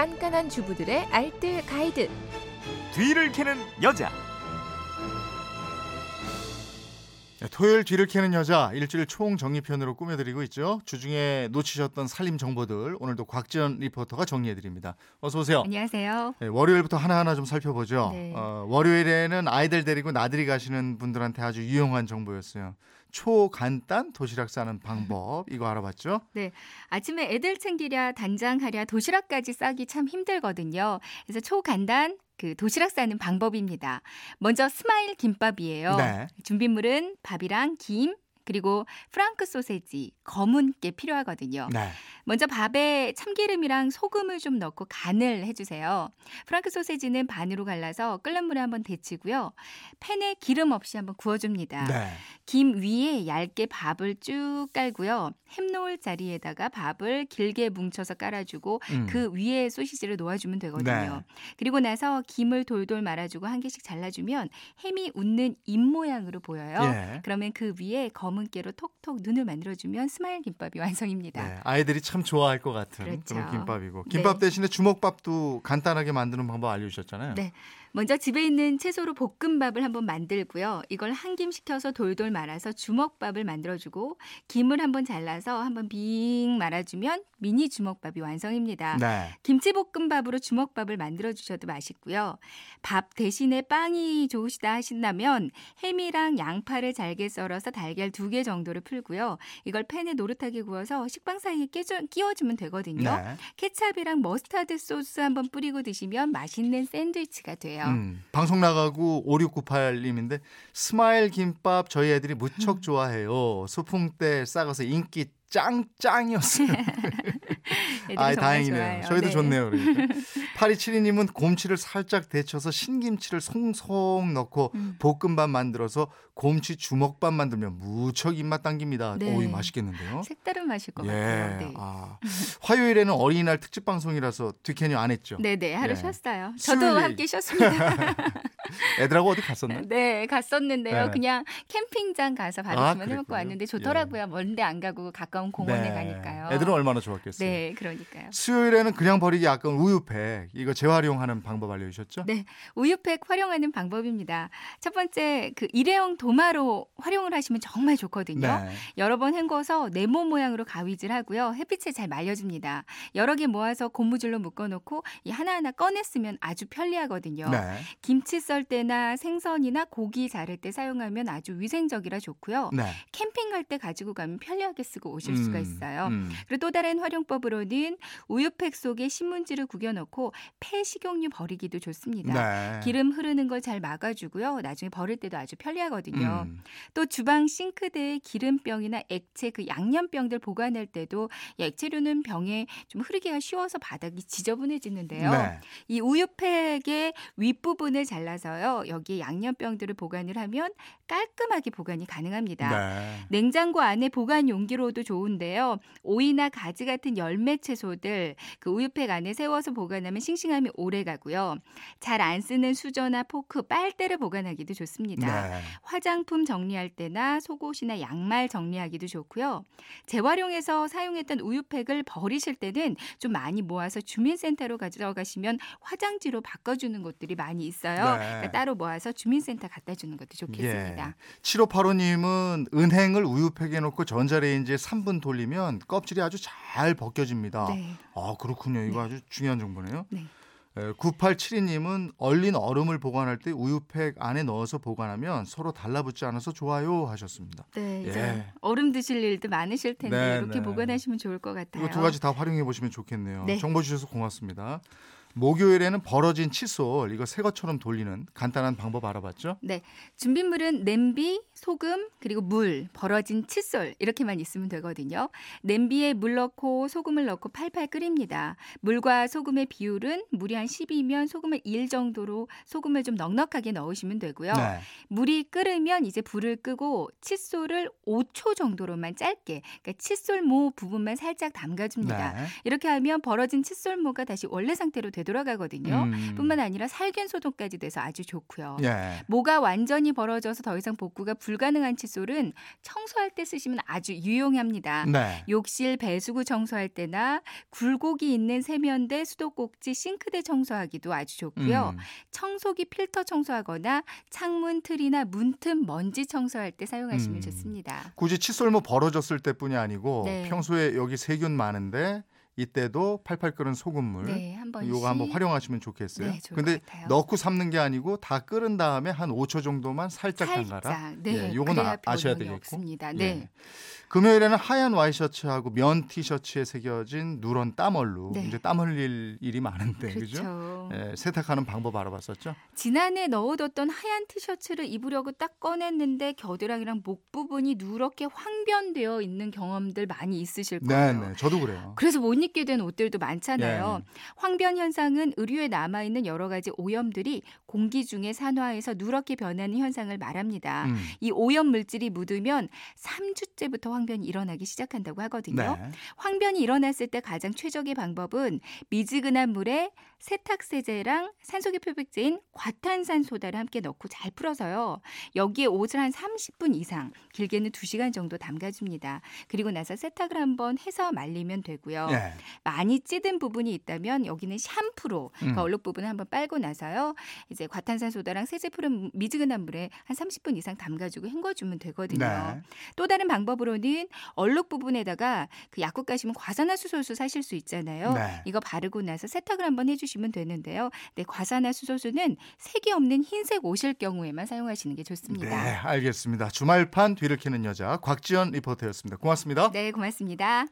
깐깐한 주부들의 알뜰 가이드. 뒤를 캐는 여자. 네, 토요일 뒤를 캐는 여자 일주일 총 정리편으로 꾸며드리고 있죠. 주중에 놓치셨던 살림 정보들 오늘도 곽지연 리포터가 정리해드립니다. 어서 오세요. 안녕하세요. 네, 월요일부터 하나하나 좀 살펴보죠. 네. 어, 월요일에는 아이들 데리고 나들이 가시는 분들한테 아주 유용한 정보였어요. 초간단 도시락 싸는 방법 이거 알아봤죠? 네. 아침에 애들 챙기랴 단장 하랴 도시락까지 싸기 참 힘들거든요. 그래서 초간단 그 도시락 싸는 방법입니다. 먼저 스마일 김밥이에요. 네. 준비물은 밥이랑 김 그리고 프랑크 소세지, 검은깨 필요하거든요. 네. 먼저 밥에 참기름이랑 소금을 좀 넣고 간을 해주세요. 프랑크 소세지는 반으로 갈라서 끓는 물에 한번 데치고요. 팬에 기름 없이 한번 구워줍니다. 네. 김 위에 얇게 밥을 쭉 깔고요. 햄 놓을 자리에다가 밥을 길게 뭉쳐서 깔아주고 음. 그 위에 소시지를 놓아주면 되거든요. 네. 그리고 나서 김을 돌돌 말아주고 한 개씩 잘라주면 햄이 웃는 입 모양으로 보여요. 예. 그러면 그 위에 검은 깨로 톡톡 눈을 만들어주면 스마일 김밥이 완성입니다. 네, 아이들이 참 좋아할 것 같은 그렇죠. 그런 김밥이고 김밥 대신에 주먹밥도 간단하게 만드는 방법 알려주셨잖아요. 네. 먼저 집에 있는 채소로 볶음밥을 한번 만들고요. 이걸 한김 식혀서 돌돌 말아서 주먹밥을 만들어주고 김을 한번 잘라서 한번 빙 말아주면 미니 주먹밥이 완성입니다. 네. 김치볶음밥으로 주먹밥을 만들어 주셔도 맛있고요. 밥 대신에 빵이 좋으시다 하신다면 햄이랑 양파를 잘게 썰어서 달걀 두 개 정도를 풀고요. 이걸 팬에 노릇하게 구워서 식빵 사이에 끼워, 끼워주면 되거든요. 네. 케찹이랑 머스타드 소스 한번 뿌리고 드시면 맛있는 샌드위치가 돼요. 음, 방송 나가고 5698님인데 스마일 김밥 저희 애들이 무척 음. 좋아해요. 소풍 때 싸가서 인기 짱짱이었어요. 아, 다행이네요. 좋아해요. 저희도 네. 좋네요. 그러니까. 8272님은 곰치를 살짝 데쳐서 신김치를 송송 넣고 음. 볶음밥 만들어서 곰치 주먹밥 만들면 무척 입맛 당깁니다. 네. 오이 맛있겠는데요. 색다른 맛일 것 예. 같아요. 네. 아, 화요일에는 어린이날 특집 방송이라서 뒤캐니 안 했죠. 네네 하루 예. 쉬었어요. 저도 수요일. 함께 쉬었습니다. 애들하고 어디 갔었나요? 네 갔었는데요. 네. 그냥 캠핑장 가서 바로 아, 주문 해먹고 그랬군요. 왔는데 좋더라고요. 먼데 안 가고 가 까운 공원에 가니까요. 네. 애들은 얼마나 좋았겠어요. 네 그러니까요. 수요일에는 그냥 버리기 아까운 우유팩 이거 재활용하는 방법 알려주셨죠? 네, 우유팩 활용하는 방법입니다. 첫 번째, 그 일회용 도마로 활용을 하시면 정말 좋거든요. 네. 여러 번 헹궈서 네모 모양으로 가위질 하고요. 햇빛에 잘 말려줍니다. 여러 개 모아서 고무줄로 묶어놓고 이 하나하나 꺼냈으면 아주 편리하거든요. 네. 김치 썰 때나 생선이나 고기 자를 때 사용하면 아주 위생적이라 좋고요. 네. 캠핑 갈 때 가지고 가면 편리하게 쓰고 오실 수가 음, 있어요. 음. 그리고 또 다른 활용법으로는 우유팩 속에 신문지를 구겨 넣고 폐식용유 버리기도 좋습니다. 네. 기름 흐르는 걸 잘 막아주고요. 나중에 버릴 때도 아주 편리하거든요. 음. 또 주방 싱크대에 기름병이나 액체 그 양념병들 보관할 때도 이 액체류는 병에 좀 흐르기가 쉬워서 바닥이 지저분해지는데요. 네. 이 우유팩의 윗부분을 잘라서요. 여기에 양념병들을 보관을 하면 깔끔하게 보관이 가능합니다. 네. 냉장고 안에 보관 용기로도 좋은 데요. 오이나 가지 같은 열매 채소들 그 우유팩 안에 세워서 보관하면 싱싱함이 오래 가고요. 잘 안 쓰는 수저나 포크, 빨대를 보관하기도 좋습니다. 네. 화장품 정리할 때나 속옷이나 양말 정리하기도 좋고요. 재활용해서 사용했던 우유팩을 버리실 때는 좀 많이 모아서 주민센터로 가져가시면 화장지로 바꿔주는 곳들이 많이 있어요. 네. 그러니까 따로 모아서 주민센터 갖다 주는 것도 좋겠습니다. 예. 7585님은 은행을 우유팩에 넣고 전자레인지에 3분 돌리면 껍질이 아주 잘 벗겨집니다. 네. 아 그렇군요. 이거 아주 중요한 정보네요. 네. 9872님은 얼린 얼음을 보관할 때 우유팩 안에 넣어서 보관하면 서로 달라붙지 않아서 좋아요 하셨습니다. 네, 예. 얼음 드실 일도 많으실 텐데 네, 이렇게 네. 보관하시면 좋을 것 같아요. 이거 두 가지 다 활용해 보시면 좋겠네요. 네. 정보 주셔서 고맙습니다. 목요일에는 벌어진 칫솔 이거 새 것처럼 돌리는 간단한 방법 알아봤죠? 네, 준비물은 냄비, 소금, 그리고 물, 벌어진 칫솔 이렇게만 있으면 되거든요. 냄비에 물 넣고 소금을 넣고 팔팔 끓입니다. 물과 소금의 비율은 물이 한 10이면 소금을 1 정도로 소금을 좀 넉넉하게 넣으시면 되고요. 네. 물이 끓으면 이제 불을 끄고 칫솔을 5초 정도로만 짧게, 그러니까 칫솔모 부분만 살짝 담가 줍니다. 네. 이렇게 하면 벌어진 칫솔모가 다시 원래 상태로 되 돌아가거든요. 음. 뿐만 아니라 살균 소독까지 돼서 아주 좋고요. 예. 모가 완전히 벌어져서 더 이상 복구가 불가능한 칫솔은 청소할 때 쓰시면 아주 유용합니다. 네. 욕실 배수구 청소할 때나 굴곡이 있는 세면대, 수도꼭지, 싱크대 청소하기도 아주 좋고요. 음. 청소기 필터 청소하거나 창문 틀이나 문틈 먼지 청소할 때 사용하시면 음. 좋습니다. 굳이 칫솔 뭐 벌어졌을 때뿐이 아니고 네. 평소에 여기 세균 많은데 이때도 팔팔 끓은 소금물 네, 한 번씩. 요거 한번 활용하시면 좋겠어요. 네, 근데. 넣고 삶는 게 아니고 다 끓은 다음에 한 5초 정도만 살짝 담가라. 살짝. 네, 예, 요건 아, 아셔야 되겠고. 없습니다. 예. 네. 금요일에는 하얀 와이셔츠하고 면 티셔츠에 새겨진 누런 땀얼룩. 네. 이제 땀 흘릴 일이 많은데 그죠? 그렇죠. 예, 세탁하는 방법 알아봤었죠? 지난해 넣어뒀던 하얀 티셔츠를 입으려고 딱 꺼냈는데 겨드랑이랑 목 부분이 누렇게 황변되어 있는 경험들 많이 있으실 네, 거예요. 네. 저도 그래요. 그래서 못 입게 된 옷들도 예. 많잖아요. 황변 현상은 의류에 남아 있는 여러 가지 오염들이 공기 중에 산화해서 누렇게 변하는 현상을 말합니다. 음. 이 오염 물질이 묻으면 3주째부터 황변이 일어나기 시작한다고 하거든요. 네. 황변이 일어났을 때 가장 최적의 방법은 미지근한 물에 세탁세제랑 산소계 표백제인 과탄산소다를 함께 넣고 잘 풀어서요. 여기에 옷을 한 30분 이상, 길게는 2시간 정도 담가줍니다. 그리고 나서 세탁을 한번 해서 말리면 되고요. 예. 많이 찌든 부분이 있다면 여기는 샴푸로 그러니까 음. 얼룩 부분을 한번 빨고 나서요. 이제 과탄산소다랑 세제 풀은 미지근한 물에 한 30분 이상 담가주고 헹궈주면 되거든요. 네. 또 다른 방법으로는 얼룩 부분에다가 그 약국 가시면 과산화수소수 사실 수 있잖아요. 네. 이거 바르고 나서 세탁을 한번 해주시면 되는데요. 네, 과산화수소수는 색이 없는 흰색 옷일 경우에만 사용하시는 게 네, 좋습니다. 알겠습니다. 주말판 뒤를 캐는 여자 곽지연 리포터였습니다. 고맙습니다. 네, 고맙습니다.